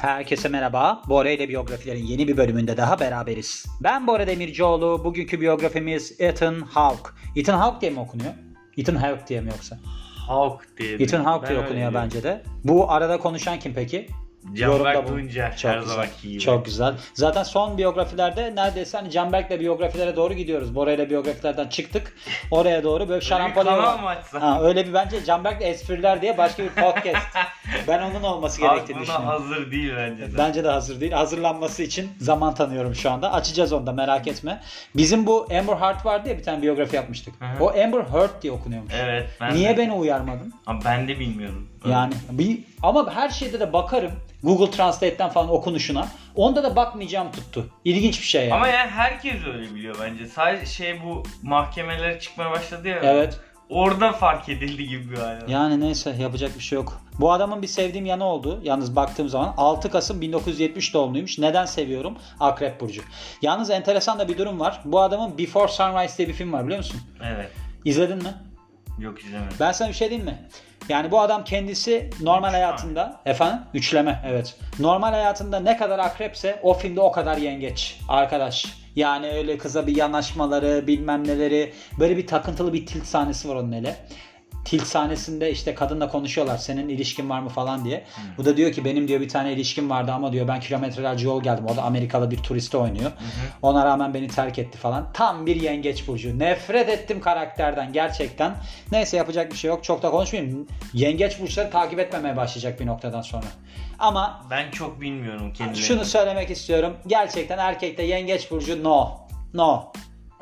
Herkese merhaba. Bora ile biyografilerin yeni bir bölümünde daha beraberiz. Ben Bora Demircioğlu. Bugünkü biyografimiz Ethan Hawke. Ethan Hawke diye mi okunuyor? Ethan Hawke diye mi yoksa? Hawk diye. Ethan Hawke diye okunuyor bence de. Bu arada konuşan kim peki? Canberk. Tuncer Çok her güzel. zamanki gibi. Çok güzel. Zaten son biyografilerde neredeyse hani Canberk'le biyografilere doğru gidiyoruz. Bora ile biyografilerden çıktık. Oraya doğru böyle Öyle bir mı açsan? Ha, öyle bir bence Canberk'le espriler diye başka bir podcast. ben onun olması gerektiğini buna düşünüyorum. hazır değil bence de. Bence de hazır değil. Hazırlanması için zaman tanıyorum şu anda. Açacağız onu da merak etme. Bizim bu Amber Heard vardı ya bir tane biyografi yapmıştık. O Amber Heard diye okunuyormuş. Evet. Ben Niye de. beni uyarmadın? Abi ben de bilmiyorum. Yani bir ama her şeyde de bakarım. Google Translate'ten falan okunuşuna. Onda da bakmayacağım tuttu. İlginç bir şey yani. Ama yani herkes öyle biliyor bence. Sadece şey bu mahkemelere çıkmaya başladı ya. Evet. Orada fark edildi gibi bir hal. Yani neyse yapacak bir şey yok. Bu adamın bir sevdiğim yanı oldu. Yalnız baktığım zaman 6 Kasım 1970 doğumluymuş. Neden seviyorum? Akrep Burcu. Yalnız enteresan da bir durum var. Bu adamın Before Sunrise diye bir film var biliyor musun? Evet. İzledin mi? Yok izlemedim. Ben sana bir şey diyeyim mi? Yani bu adam kendisi normal hayatında efendim üçleme evet. Normal hayatında ne kadar akrepse o filmde o kadar yengeç arkadaş. Yani öyle kıza bir yanaşmaları bilmem neleri böyle bir takıntılı bir tilt sahnesi var onun hele. Tilt sahnesinde işte kadınla konuşuyorlar senin ilişkin var mı falan diye. Bu da diyor ki benim diyor bir tane ilişkim vardı ama diyor ben kilometrelerce yol geldim. O da Amerikalı bir turiste oynuyor. Ona rağmen beni terk etti falan. Tam bir yengeç burcu. Nefret ettim karakterden gerçekten. Neyse yapacak bir şey yok. Çok da konuşmayayım. Yengeç burçları takip etmemeye başlayacak bir noktadan sonra. Ama Ben çok bilmiyorum kendilerini. şunu söylemek istiyorum. Gerçekten erkekte yengeç burcu no. No.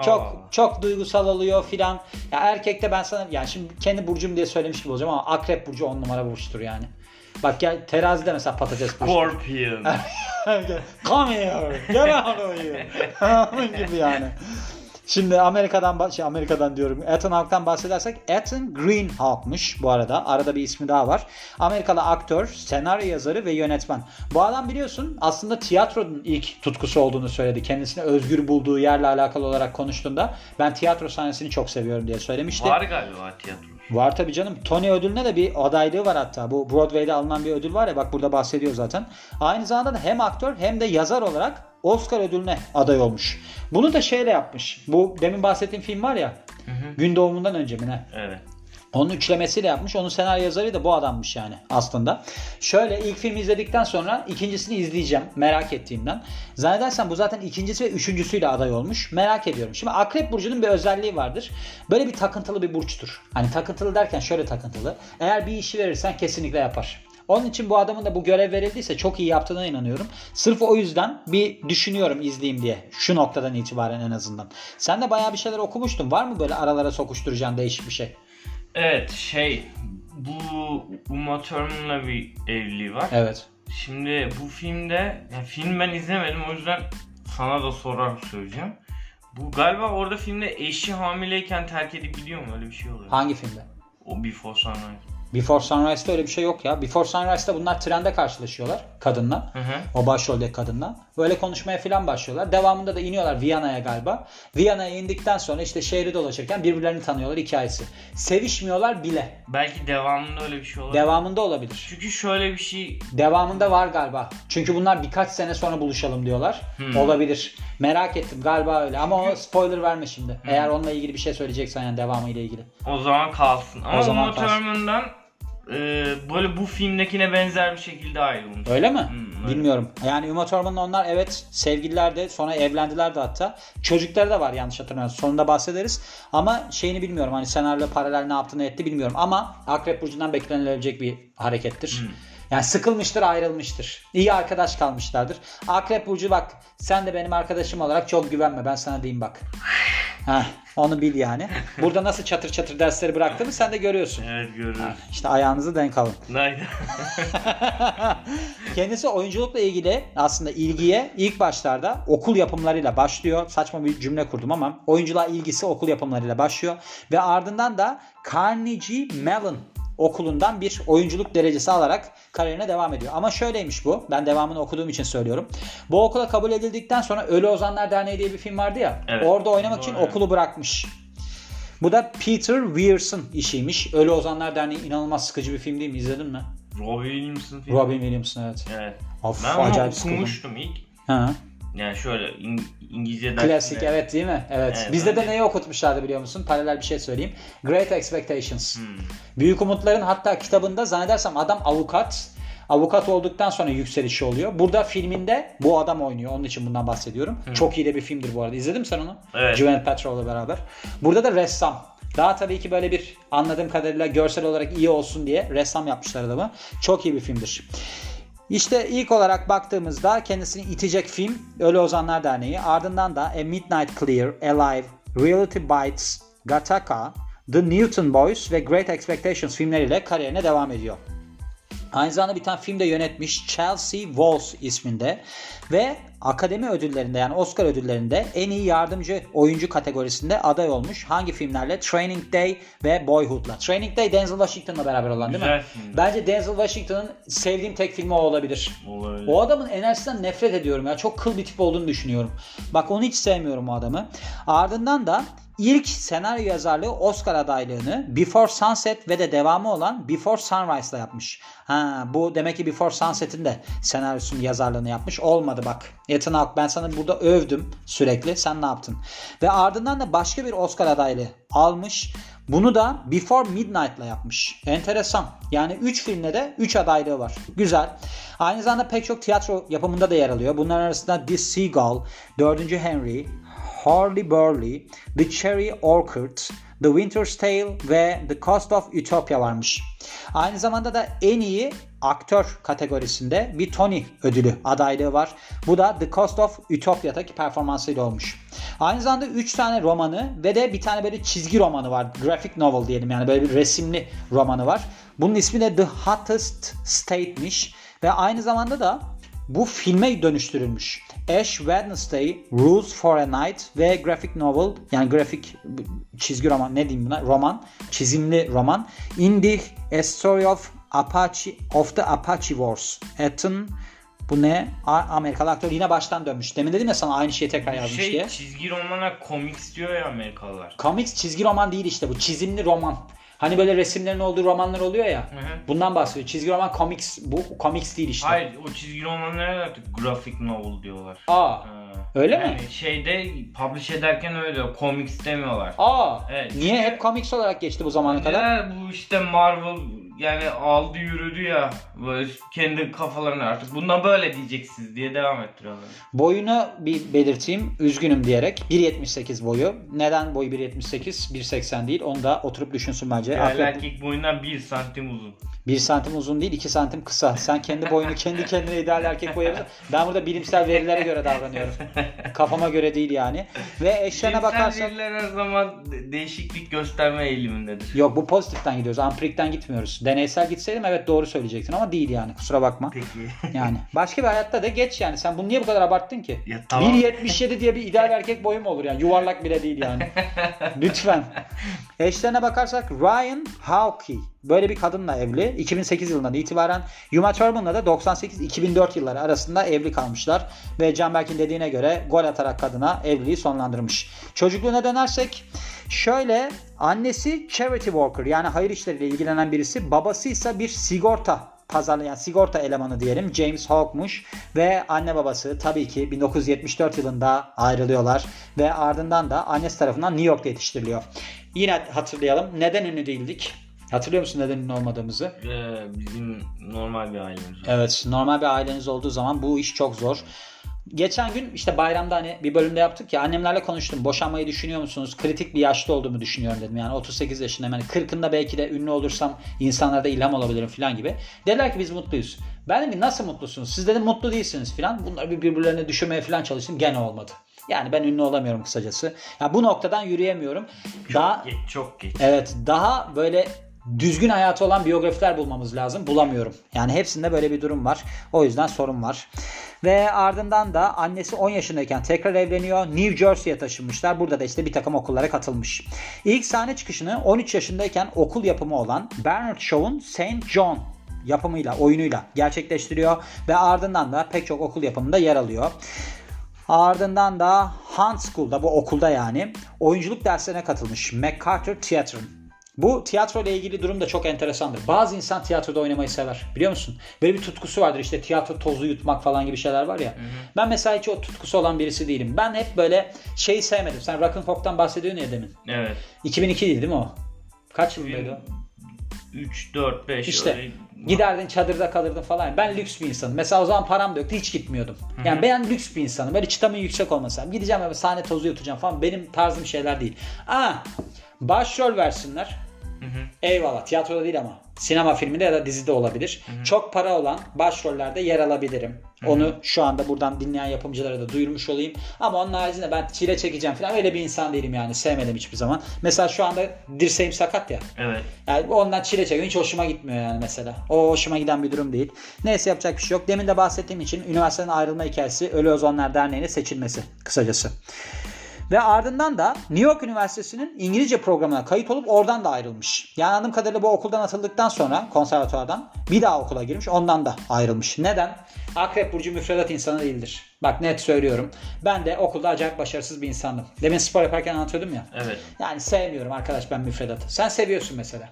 Çok Aa. çok duygusal oluyor filan. Ya erkekte ben sana yani şimdi kendi burcum diye söylemiş gibi olacağım ama akrep burcu on numara burçtur yani. Bak gel terazide mesela patates burcu. Scorpion. Come here. Get out of here. Onun gibi yani. Şimdi Amerika'dan şey Amerika'dan diyorum. Ethan Hawke'tan bahsedersek Ethan Green Hawke'mış bu arada. Arada bir ismi daha var. Amerikalı aktör, senaryo yazarı ve yönetmen. Bu adam biliyorsun aslında tiyatronun ilk tutkusu olduğunu söyledi. Kendisini özgür bulduğu yerle alakalı olarak konuştuğunda ben tiyatro sahnesini çok seviyorum diye söylemişti. Var galiba tiyatro. Var tabii canım. Tony ödülüne de bir adaylığı var hatta. Bu Broadway'de alınan bir ödül var ya bak burada bahsediyor zaten. Aynı zamanda da hem aktör hem de yazar olarak Oscar ödülüne aday olmuş. Bunu da şeyle yapmış. Bu demin bahsettiğim film var ya. Hı hı. Gün doğumundan önce mi ne? Evet. Onun üçlemesiyle yapmış. Onun senaryo yazarı da bu adammış yani aslında. Şöyle ilk filmi izledikten sonra ikincisini izleyeceğim merak ettiğimden. Zannedersem bu zaten ikincisi ve üçüncüsüyle aday olmuş. Merak ediyorum. Şimdi Akrep Burcu'nun bir özelliği vardır. Böyle bir takıntılı bir burçtur. Hani takıntılı derken şöyle takıntılı. Eğer bir işi verirsen kesinlikle yapar. Onun için bu adamın da bu görev verildiyse çok iyi yaptığına inanıyorum. Sırf o yüzden bir düşünüyorum izleyeyim diye. Şu noktadan itibaren en azından. Sen de bayağı bir şeyler okumuştun. Var mı böyle aralara sokuşturacağın değişik bir şey? Evet şey bu Uma Thurman'la bir evliliği var. Evet. Şimdi bu filmde yani film ben izlemedim o yüzden sana da sorar söyleyeceğim. Bu galiba orada filmde eşi hamileyken terk edip gidiyor mu öyle bir şey oluyor. Hangi filmde? O Before Sunrise. Before Sunrise'da öyle bir şey yok ya. Before Sunrise'da bunlar trende karşılaşıyorlar kadınla. Hı hı. O başroldeki kadınla. Böyle konuşmaya falan başlıyorlar. Devamında da iniyorlar Viyana'ya galiba. Viyana'ya indikten sonra işte şehri dolaşırken birbirlerini tanıyorlar hikayesi. Sevişmiyorlar bile. Belki devamında öyle bir şey olabilir. Devamında olabilir. Çünkü şöyle bir şey Devamında var galiba. Çünkü bunlar birkaç sene sonra buluşalım diyorlar. Hmm. Olabilir. Merak ettim galiba öyle. Ama o spoiler verme şimdi. Eğer onunla ilgili bir şey söyleyeceksen yani devamı ile ilgili. o zaman kalsın. Ama O zaman Uma. Thurman'dan e, böyle bu filmdekine benzer bir şekilde ayrılmış. Öyle mi? Hmm, öyle. Bilmiyorum. Yani Uma Thurman'la onlar evet sevgililer de sonra evlendiler de hatta. Çocukları da var yanlış hatırlamıyorsam. Sonunda bahsederiz. Ama şeyini bilmiyorum. Hani senaryo paralel ne yaptı ne etti bilmiyorum. Ama Akrep Burcu'ndan beklenilebilecek bir harekettir. Hmm. Yani sıkılmıştır ayrılmıştır. İyi arkadaş kalmışlardır. Akrep Burcu bak sen de benim arkadaşım olarak çok güvenme. Ben sana diyeyim bak. Heh, onu bil yani. Burada nasıl çatır çatır dersleri bıraktığımı sen de görüyorsun. Evet görürüz. İşte ayağınızı denk alın. Nayda. Kendisi oyunculukla ilgili aslında ilgiye ilk başlarda okul yapımlarıyla başlıyor. Saçma bir cümle kurdum ama oyunculuğa ilgisi okul yapımlarıyla başlıyor. Ve ardından da Carnegie Mellon okulundan bir oyunculuk derecesi alarak kariyerine devam ediyor. Ama şöyleymiş bu. Ben devamını okuduğum için söylüyorum. Bu okula kabul edildikten sonra Ölü Ozanlar Derneği diye bir film vardı ya. Evet. Orada oynamak için okulu bırakmış. Bu da Peter Weirson işiymiş. Ölü Ozanlar Derneği inanılmaz sıkıcı bir film değil mi? İzledin mi? Robbie Williams'ın filmi. Robin Williams'ın evet. Evet. Of Ben onu acayip sıkıldım. okumuştum ilk. Ha. Yani şöyle İng- İngilizce Klasik evet değil mi? Evet. Evet, Bizde de neyi okutmuşlardı biliyor musun? Paralel bir şey söyleyeyim. Great Expectations. Hmm. Büyük Umutların hatta kitabında zannedersem adam avukat. Avukat olduktan sonra yükselişi oluyor. Burada filminde bu adam oynuyor. Onun için bundan bahsediyorum. Çok iyi de bir filmdir bu arada. İzledin mi sen onu? Evet. Gwyneth Paltrow'la beraber. Burada da ressam. Daha tabii ki böyle bir anladığım kadarıyla görsel olarak iyi olsun diye ressam yapmışlar adamı. Çok iyi bir filmdir. İşte ilk olarak baktığımızda kendisini itecek film Ölü Ozanlar Derneği. Ardından da A Midnight Clear, Alive, Reality Bites, Gattaca, The Newton Boys ve Great Expectations filmleriyle kariyerine devam ediyor. Aynı zamanda bir tane film de yönetmiş Chelsea Walls isminde ve akademi ödüllerinde yani Oscar ödüllerinde en iyi yardımcı oyuncu kategorisinde aday olmuş. Hangi filmlerle? Training Day ve Boyhood'la. Training Day Denzel Washington'la beraber olan değil mi? Güzel film. Bence Denzel Washington'ın sevdiğim tek filmi o olabilir. Olabilir. O adamın enerjisinden nefret ediyorum ya. Çok kıl bir tip olduğunu düşünüyorum. Bak onu hiç sevmiyorum o adamı. Ardından da ilk senaryo yazarlığı Oscar adaylığını Before Sunset ve de devamı olan Before Sunrise'la yapmış. Ha, bu demek ki Before Sunset'in de senaryosunun yazarlığını yapmış. Olmadı bak. Ethan Hawke ben sana burada övdüm sürekli. Sen ne yaptın? Ve ardından da başka bir Oscar adaylığı almış. Bunu da Before Midnight'la yapmış. Enteresan. Yani 3 filmde de 3 adaylığı var. Güzel. Aynı zamanda pek çok tiyatro yapımında da yer alıyor. Bunların arasında The Seagull, 4. Henry, Harley Burley, The Cherry Orchard, The Winter's Tale ve The Cost of Utopia varmış. Aynı zamanda da en iyi aktör kategorisinde bir Tony ödülü adaylığı var. Bu da The Cost of Utopia'daki performansıyla olmuş. Aynı zamanda 3 tane romanı ve de bir tane böyle çizgi romanı var. Graphic novel diyelim yani böyle bir resimli romanı var. Bunun ismi de The Hottest State'miş ve aynı zamanda da bu filme dönüştürülmüş. Ash Wednesday, Rules for a Night ve graphic novel yani grafik çizgi roman ne diyeyim buna roman çizimli roman In the A Story of Apache of the Apache Wars. Ethan bu ne? Amerikalı aktör yine baştan dönmüş. Demin dedim ya sana aynı şeyi tekrar yazmış şey diye. çizgi romana comics diyor ya Amerikalılar. Comics çizgi roman değil işte bu çizimli roman. Hani böyle resimlerin olduğu romanlar oluyor ya. Hı hı. Bundan bahsediyor. Çizgi roman comics bu comics değil işte. Hayır o çizgi romanlara artık graphic novel diyorlar. Aa. Ha. Öyle yani mi? Şeyde publish ederken öyle comics demiyorlar. Aa. Evet. Niye hep comics olarak geçti bu zamana kadar? Ya bu işte Marvel yani aldı yürüdü ya böyle kendi kafalarına artık bunda böyle diyeceksiniz diye devam ettiriyorlar. Boyunu bir belirteyim. Üzgünüm diyerek. 1.78 boyu. Neden boyu 1.78? 1.80 değil. Onu da oturup düşünsün bence. Yani Akrep- erkek boyundan 1 santim uzun. 1 santim uzun değil 2 santim kısa. Sen kendi boyunu kendi kendine ideal erkek boyu yapıyorsun. Ben burada bilimsel verilere göre davranıyorum. Kafama göre değil yani. Ve Cinsel bakarsak veriler her zaman de- değişiklik gösterme eğilimindedir. Yok bu pozitiften gidiyoruz. Ampirikten gitmiyoruz. Deneysel gitseydim evet doğru söyleyecektin ama değil yani. Kusura bakma. Peki. Yani başka bir hayatta da geç yani. Sen bunu niye bu kadar abarttın ki? Ya tamam. 1.77 diye bir ideal erkek boyu mu olur yani? Yuvarlak bile değil yani. Lütfen. Eşlerine bakarsak Ryan Hawkey. Böyle bir kadınla evli. 2008 yılından itibaren Uma Thurman'la da 98-2004 yılları arasında evli kalmışlar. Ve Canberk'in dediğine göre gol atarak kadına evliliği sonlandırmış. Çocukluğuna dönersek şöyle annesi charity worker yani hayır işleriyle ilgilenen birisi. Babası ise bir sigorta pazarlayan sigorta elemanı diyelim James Hawk'muş ve anne babası tabii ki 1974 yılında ayrılıyorlar ve ardından da annesi tarafından New York'ta yetiştiriliyor. Yine hatırlayalım neden ünlü değildik? Hatırlıyor musun neden ünlü olmadığımızı? Ee, bizim normal bir ailemiz var. Evet normal bir aileniz olduğu zaman bu iş çok zor. Geçen gün işte bayramda hani bir bölümde yaptık ya annemlerle konuştum. Boşanmayı düşünüyor musunuz? Kritik bir yaşta olduğumu düşünüyorum dedim. Yani 38 yaşındayım. Yani 40'ında belki de ünlü olursam insanlara da ilham olabilirim falan gibi. Dediler ki biz mutluyuz. Ben dedim ki nasıl mutlusunuz? Siz dedim mutlu değilsiniz falan. Bunları bir birbirlerine düşürmeye falan çalıştım. Gene olmadı. Yani ben ünlü olamıyorum kısacası. Yani bu noktadan yürüyemiyorum. Çok Daha geç, çok geç. Evet daha böyle düzgün hayatı olan biyografiler bulmamız lazım. Bulamıyorum. Yani hepsinde böyle bir durum var. O yüzden sorun var. Ve ardından da annesi 10 yaşındayken tekrar evleniyor. New Jersey'ye taşınmışlar. Burada da işte bir takım okullara katılmış. İlk sahne çıkışını 13 yaşındayken okul yapımı olan Bernard Shaw'un St. John yapımıyla, oyunuyla gerçekleştiriyor. Ve ardından da pek çok okul yapımında yer alıyor. Ardından da Hunt School'da bu okulda yani oyunculuk derslerine katılmış. MacArthur Theatre. Bu tiyatro ile ilgili durum da çok enteresandır. Bazı insan tiyatroda oynamayı sever. Biliyor musun? Böyle bir tutkusu vardır. İşte tiyatro tozu yutmak falan gibi şeyler var ya. Ben mesela hiç o tutkusu olan birisi değilim. Ben hep böyle şeyi sevmedim. Sen Rock'n'Coke'tan bahsediyorsun ya demin. Evet. 2002 değil değil mi o? Kaç yılındaydı o? 3, 4, 5 İşte öyle. giderdin çadırda kalırdın falan. Ben lüks bir insanım. Mesela o zaman param da yoktu hiç gitmiyordum. Yani ben lüks bir insanım. Böyle çıtamın yüksek olması lazım. Gideceğim ve sahne tozu yutacağım falan. Benim tarzım şeyler değil. Aa, başrol versinler. Eyvallah. Tiyatroda değil ama. Sinema filminde ya da dizide olabilir. Çok para olan başrollerde yer alabilirim. Onu şu anda buradan dinleyen yapımcılara da duyurmuş olayım. Ama onun haricinde ben çile çekeceğim falan öyle bir insan değilim yani. Sevmedim hiçbir zaman. Mesela şu anda dirseğim sakat ya. Evet. Yani ondan çile çekiyorum. Hiç hoşuma gitmiyor yani mesela. O hoşuma giden bir durum değil. Neyse yapacak bir şey yok. Demin de bahsettiğim için üniversiteden ayrılma hikayesi Ölü Ozanlar Derneği'ne seçilmesi kısacası. Ve ardından da New York Üniversitesi'nin İngilizce programına kayıt olup oradan da ayrılmış. Yani anladığım kadarıyla bu okuldan atıldıktan sonra konservatuvardan bir daha okula girmiş. Ondan da ayrılmış. Neden? Akrep Burcu müfredat insanı değildir. Bak net söylüyorum. Ben de okulda acayip başarısız bir insandım. Demin spor yaparken anlatıyordum ya. Evet. Yani sevmiyorum arkadaş ben müfredatı. Sen seviyorsun mesela.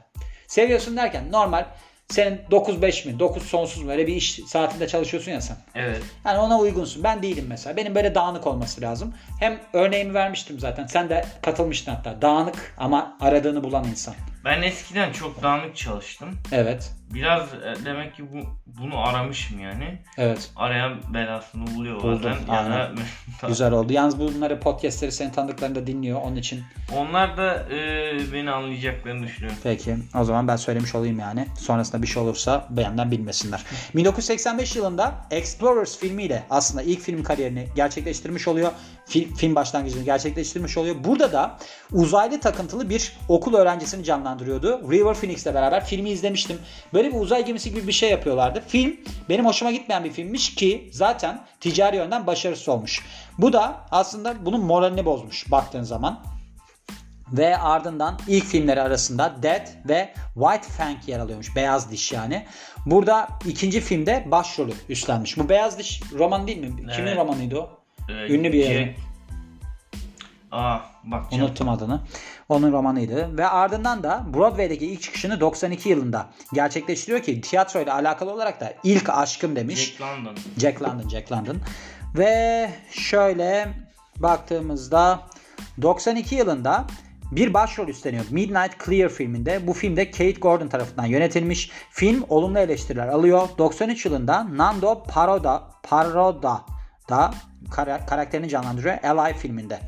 Seviyorsun derken normal senin 9-5 mi 9 sonsuz mu öyle bir iş saatinde çalışıyorsun ya sen. Evet. Yani ona uygunsun. Ben değilim mesela. Benim böyle dağınık olması lazım. Hem örneğimi vermiştim zaten. Sen de katılmıştın hatta. Dağınık ama aradığını bulan insan. Ben eskiden çok dağınık çalıştım. Evet. Biraz e, demek ki bu bunu aramışım yani. Evet. Arayan belasını buluyor Buldum, bazen. Ya da- Güzel oldu. Yalnız bunları podcastleri senin tanıdıklarında dinliyor. Onun için Onlar da e, beni anlayacaklarını düşünüyorum. Peki o zaman ben söylemiş olayım yani. Sonrasında bir şey olursa beyandan bilmesinler. 1985 yılında Explorers filmiyle aslında ilk film kariyerini gerçekleştirmiş oluyor. Film, film başlangıcını gerçekleştirmiş oluyor. Burada da uzaylı takıntılı bir okul öğrencisini canlandırıyordu. River Phoenix'le beraber filmi izlemiştim. Böyle bir uzay gemisi gibi bir şey yapıyorlardı. Film benim hoşuma gitmeyen bir filmmiş ki zaten ticari yönden başarısız olmuş. Bu da aslında bunun moralini bozmuş baktığın zaman. Ve ardından ilk filmleri arasında Dead ve White Fang yer alıyormuş. Beyaz Diş yani. Burada ikinci filmde başrolü üstlenmiş. Bu Beyaz Diş roman değil mi? Kimin Evet. romanıydı o? E, Ünlü bir yazar. Aa bak canım. Unuttum adını. Onun romanıydı. Ve ardından da Broadway'deki ilk çıkışını 92 yılında gerçekleştiriyor ki tiyatro ile alakalı olarak da ilk aşkım demiş. Jack London. Jack London, Jack London. Ve şöyle baktığımızda 92 yılında bir başrol üstleniyor. Midnight Clear filminde. Bu filmde Kate Gordon tarafından yönetilmiş. Film olumlu eleştiriler alıyor. 93 yılında Nando Paroda Paroda da kara- karakterini canlandırıyor Ally filminde.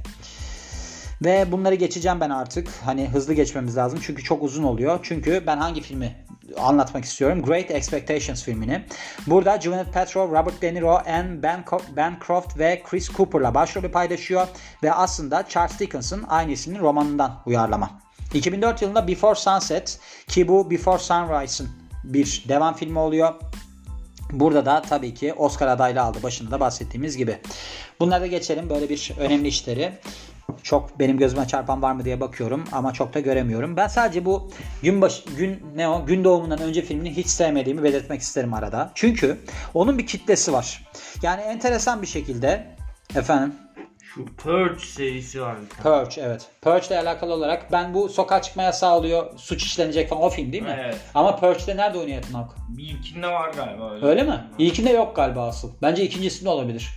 Ve bunları geçeceğim ben artık. Hani hızlı geçmemiz lazım. Çünkü çok uzun oluyor. Çünkü ben hangi filmi anlatmak istiyorum? Great Expectations filmini. Burada Gwyneth Paltrow, Robert De Niro, Anne Bancroft ve Chris Cooper'la başrolü paylaşıyor. Ve aslında Charles Dickens'ın aynı isimli romanından uyarlama. 2004 yılında Before Sunset ki bu Before Sunrise'ın bir devam filmi oluyor. Burada da tabii ki Oscar adaylığı aldı başında da bahsettiğimiz gibi. Bunlara geçelim böyle bir önemli işleri. Çok benim gözüme çarpan var mı diye bakıyorum ama çok da göremiyorum. Ben sadece bu gün baş, gün ne o gün doğumundan önce filmini hiç sevmediğimi belirtmek isterim arada. Çünkü onun bir kitlesi var. Yani enteresan bir şekilde efendim Şu Purge serisi var. Purge evet. Purge ile alakalı olarak ben bu sokağa çıkma yasağı oluyor, suç işlenecek falan o film değil mi? Evet. Ama Purge'de nerede oynuyor Ethan Hawke? İlkinde var galiba öyle. Öyle mi? İlkinde yok galiba asıl. Bence ikincisinde olabilir.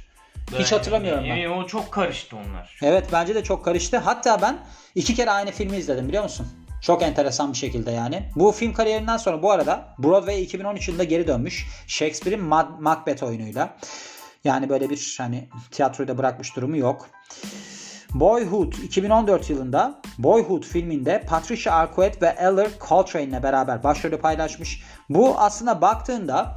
Hiç Ben- hatırlamıyorum ben. e, O çok karıştı onlar. Evet bence de çok karıştı. Hatta ben iki kere aynı filmi izledim biliyor musun? Çok enteresan bir şekilde yani. Bu film kariyerinden sonra bu arada Broadway 2013 yılında geri dönmüş. Shakespeare'in Ma- Macbeth oyunuyla. Yani böyle bir hani tiyatroyu da bırakmış durumu yok. Boyhood 2014 yılında Boyhood filminde Patricia Arquette ve Eller Coltrane ile beraber başrolü paylaşmış. Bu aslında baktığında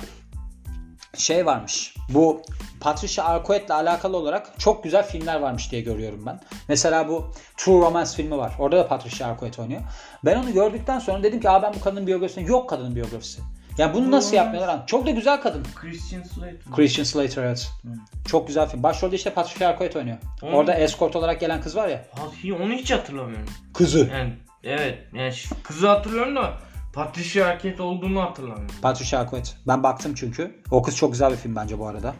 şey varmış. Bu Patricia Arquette ile alakalı olarak çok güzel filmler varmış diye görüyorum ben. Mesela bu True Romance filmi var. Orada da Patricia Arquette oynuyor. Ben onu gördükten sonra dedim ki Aa, ben bu kadının biyografisini yok kadının biyografisi. Ya bunu nasıl yapmıyorlar? lan? Çok da güzel kadın. Christian Slater. Christian Slater evet. Çok güzel film. Başrolde işte Patricia Arquette oynuyor. Hmm. Orada escort olarak gelen kız var ya. Ha, hi- onu hiç hatırlamıyorum. Kızı. Yani evet yani kızı hatırlıyorum da Patricia Arquette olduğunu hatırlamıyorum. Patricia Arquette. Ben baktım çünkü. O kız çok güzel bir film bence bu arada.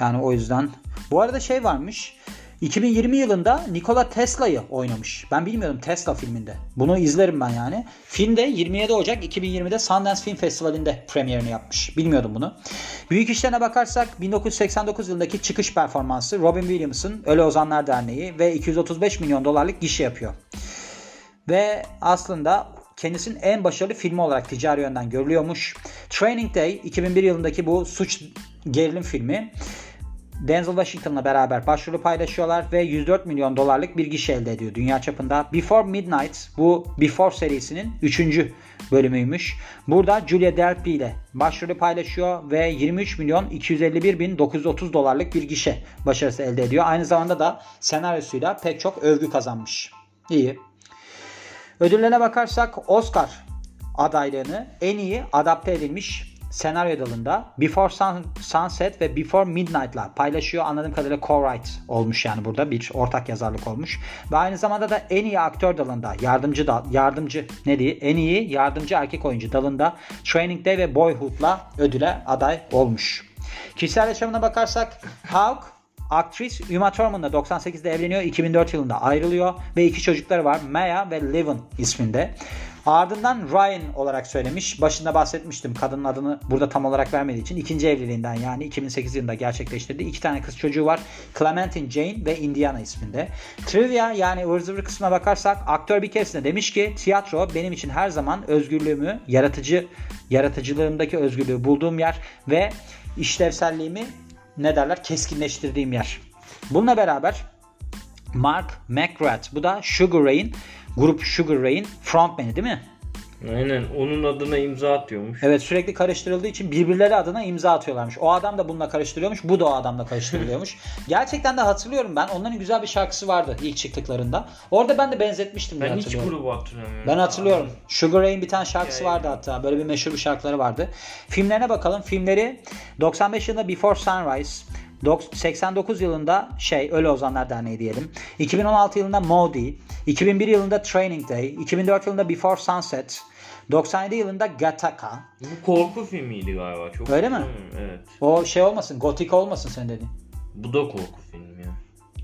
Yani o yüzden. Bu arada şey varmış. 2020 yılında Nikola Tesla'yı oynamış. Ben bilmiyordum Tesla filminde. Bunu izlerim ben yani. Film de 27 Ocak 2020'de Sundance Film Festivali'nde premierini yapmış. Bilmiyordum bunu. Büyük işlerine bakarsak 1989 yılındaki çıkış performansı Robin Williams'ın Ölü Ozanlar Derneği ve 235 milyon dolarlık gişe yapıyor. Ve aslında kendisinin en başarılı filmi olarak ticari yönden görülüyormuş. Training Day 2001 yılındaki bu suç gerilim filmi Denzel Washington'la beraber başrolü paylaşıyorlar ve 104 milyon dolarlık bir gişe elde ediyor dünya çapında. Before Midnight bu Before serisinin 3. bölümüymüş. Burada Julia Delpy ile başrolü paylaşıyor ve 23 milyon 251 bin 930 dolarlık bir gişe başarısı elde ediyor. Aynı zamanda da senaryosuyla pek çok övgü kazanmış. İyi. Ödüllerine bakarsak Oscar adaylığını en iyi adapte edilmiş senaryo dalında Before Sun, Sunset ve Before Midnight'la paylaşıyor. Anladığım kadarıyla co-write olmuş yani burada bir ortak yazarlık olmuş. Ve aynı zamanda da en iyi aktör dalında yardımcı da yardımcı ne diye en iyi yardımcı erkek oyuncu dalında Training Day ve Boyhood'la ödüle aday olmuş. Kişisel yaşamına bakarsak Hawk Aktris Uma Thurman'la 98'de evleniyor. 2004 yılında ayrılıyor ve iki çocukları var. Maya ve Levin isminde. Ardından Ryan olarak söylemiş. Başında bahsetmiştim kadının adını burada tam olarak vermediği için. ikinci evliliğinden yani 2008 yılında gerçekleştirdi. İki tane kız çocuğu var. Clementine Jane ve Indiana isminde. Trivia yani ıvır zıvır kısmına bakarsak aktör bir keresinde demiş ki tiyatro benim için her zaman özgürlüğümü, yaratıcı yaratıcılığımdaki özgürlüğü bulduğum yer ve işlevselliğimi ne derler keskinleştirdiğim yer. Bununla beraber Mark McGrath bu da Sugar Ray'in grup Sugar Ray'in frontman'i değil mi? Aynen onun adına imza atıyormuş. Evet sürekli karıştırıldığı için birbirleri adına imza atıyorlarmış. O adam da bununla karıştırıyormuş. Bu da o adamla karıştırılıyormuş. Gerçekten de hatırlıyorum ben. Onların güzel bir şarkısı vardı ilk çıktıklarında. Orada ben de benzetmiştim Ben hiç grubu hatırlamıyorum. Ben hatırlıyorum. Sugar Ray'in bir tane şarkısı Yani. vardı hatta. Böyle bir meşhur bir şarkıları vardı. Filmlerine bakalım. Filmleri 95 yılında Before Sunrise, dok- 89 yılında şey Ölü Ozanlar Derneği diyelim. 2016 yılında Modi, 2001 yılında Training Day, 2004 yılında Before Sunset, 97 yılında Gattaca. Bu korku filmiydi galiba. Çok Öyle mi? Evet. O şey olmasın, gotik olmasın sen dediğin. Bu da korku filmi ya.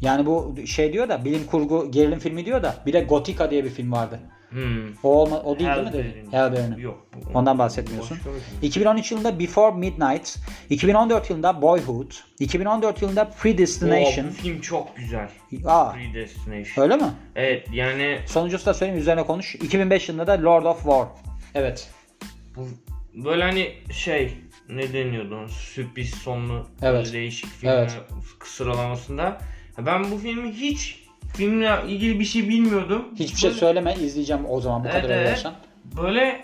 Yani bu şey diyor da bilim kurgu gerilim filmi diyor da bir de Gotika diye bir film vardı. Hmm. O olma, o değil değil mi? Hellbairin. Yok. Ondan bahsetmiyorsun. Başka bir film. 2013 yılında Before Midnight, 2014 yılında Boyhood, 2014 yılında Predestination. Oo, bu film çok güzel. Aa, Predestination. öyle mi? Evet yani Sonuncusu da söyleyeyim üzerine konuş. 2005 yılında da Lord of War. Evet. bu böyle hani şey ne deniyordu sürpriz sonlu Evet. değişik filmler Evet. sıralamasında. Ben bu filmi hiç filmle ilgili bir şey bilmiyordum. Hiçbir şey Böyle- söyleme izleyeceğim o zaman bu Evet, kadar evet. övüyorsan. Böyle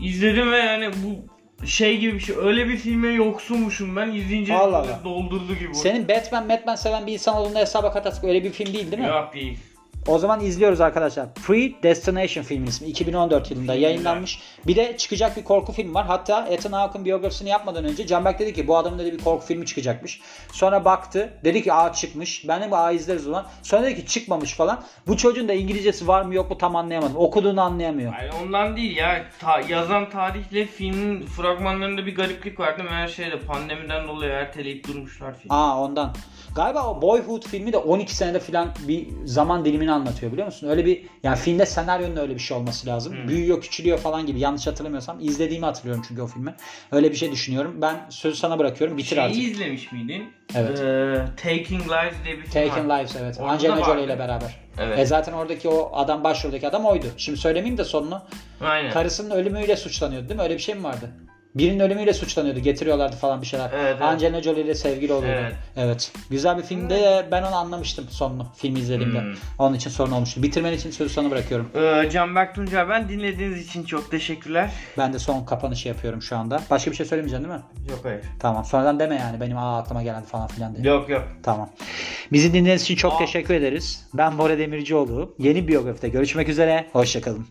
izledim ve yani bu şey gibi bir şey. Öyle bir filme yoksunmuşum ben izleyince Allah Allah. doldurdu gibi. Senin Batman Batman seven bir insan olduğunda hesaba katarsak öyle bir film değil değil mi? Yok değil. O zaman izliyoruz arkadaşlar. Predestination filmin ismi 2014 yılında Film yayınlanmış. Bir de çıkacak bir korku filmi var. Hatta Ethan Hawke'ın biyografisini yapmadan önce Canberk dedi ki bu adamın dedi bir korku filmi çıkacakmış. Sonra baktı. Dedi ki aa çıkmış. Ben de bu aa izleriz zaman. Sonra dedi ki çıkmamış falan. Bu çocuğun da İngilizcesi var mı yok mu tam anlayamadım. Okuduğunu anlayamıyor. Yani ondan değil ya. Ta- yazan tarihle filmin fragmanlarında bir gariplik vardı. Meğer şeyde pandemiden dolayı erteleyip durmuşlar filmi. Aa ondan. Galiba o Boyhood filmi de 12 senede falan bir zaman dilimini anlatıyor biliyor musun? Öyle bir yani filmde senaryonun öyle bir şey olması lazım. Hmm. Büyüyor, küçülüyor falan gibi. Yanlış hatırlamıyorsam izlediğimi hatırlıyorum çünkü o filmi. Öyle bir şey düşünüyorum. Ben sözü sana bırakıyorum. Bitir Şeyi artık. izlemiş miydin? Evet. Ee, Taking Lives diye bir film Taken var. Lives evet. Orada Angelina Jolie ile beraber. Evet. E zaten oradaki o adam başroldeki adam oydu. Şimdi söylemeyeyim de sonunu. Aynen. Karısının ölümüyle suçlanıyordu değil mi? Öyle bir şey mi vardı? Birinin ölümüyle suçlanıyordu. Getiriyorlardı falan bir şeyler. Evet, evet. Angelina Jolie ile sevgili oluyordu. Evet. Evet. Güzel bir filmde ben onu anlamıştım sonunu. Filmi izlediğimde. Hmm. Onun için sorun olmuştu. Bitirmen için sözü sana bırakıyorum. Ee, Canberk Tuncay ben dinlediğiniz için çok teşekkürler. Ben de son kapanışı yapıyorum şu anda. Başka bir şey söylemeyeceksin değil mi? Yok hayır. Tamam. Sonradan deme yani. Benim aa aklıma geldi falan filan diye. Yok yok. Tamam. Bizi dinlediğiniz için çok Aa. teşekkür ederiz. Ben Bora Demircioğlu. Yeni biyografide görüşmek üzere. Hoşçakalın.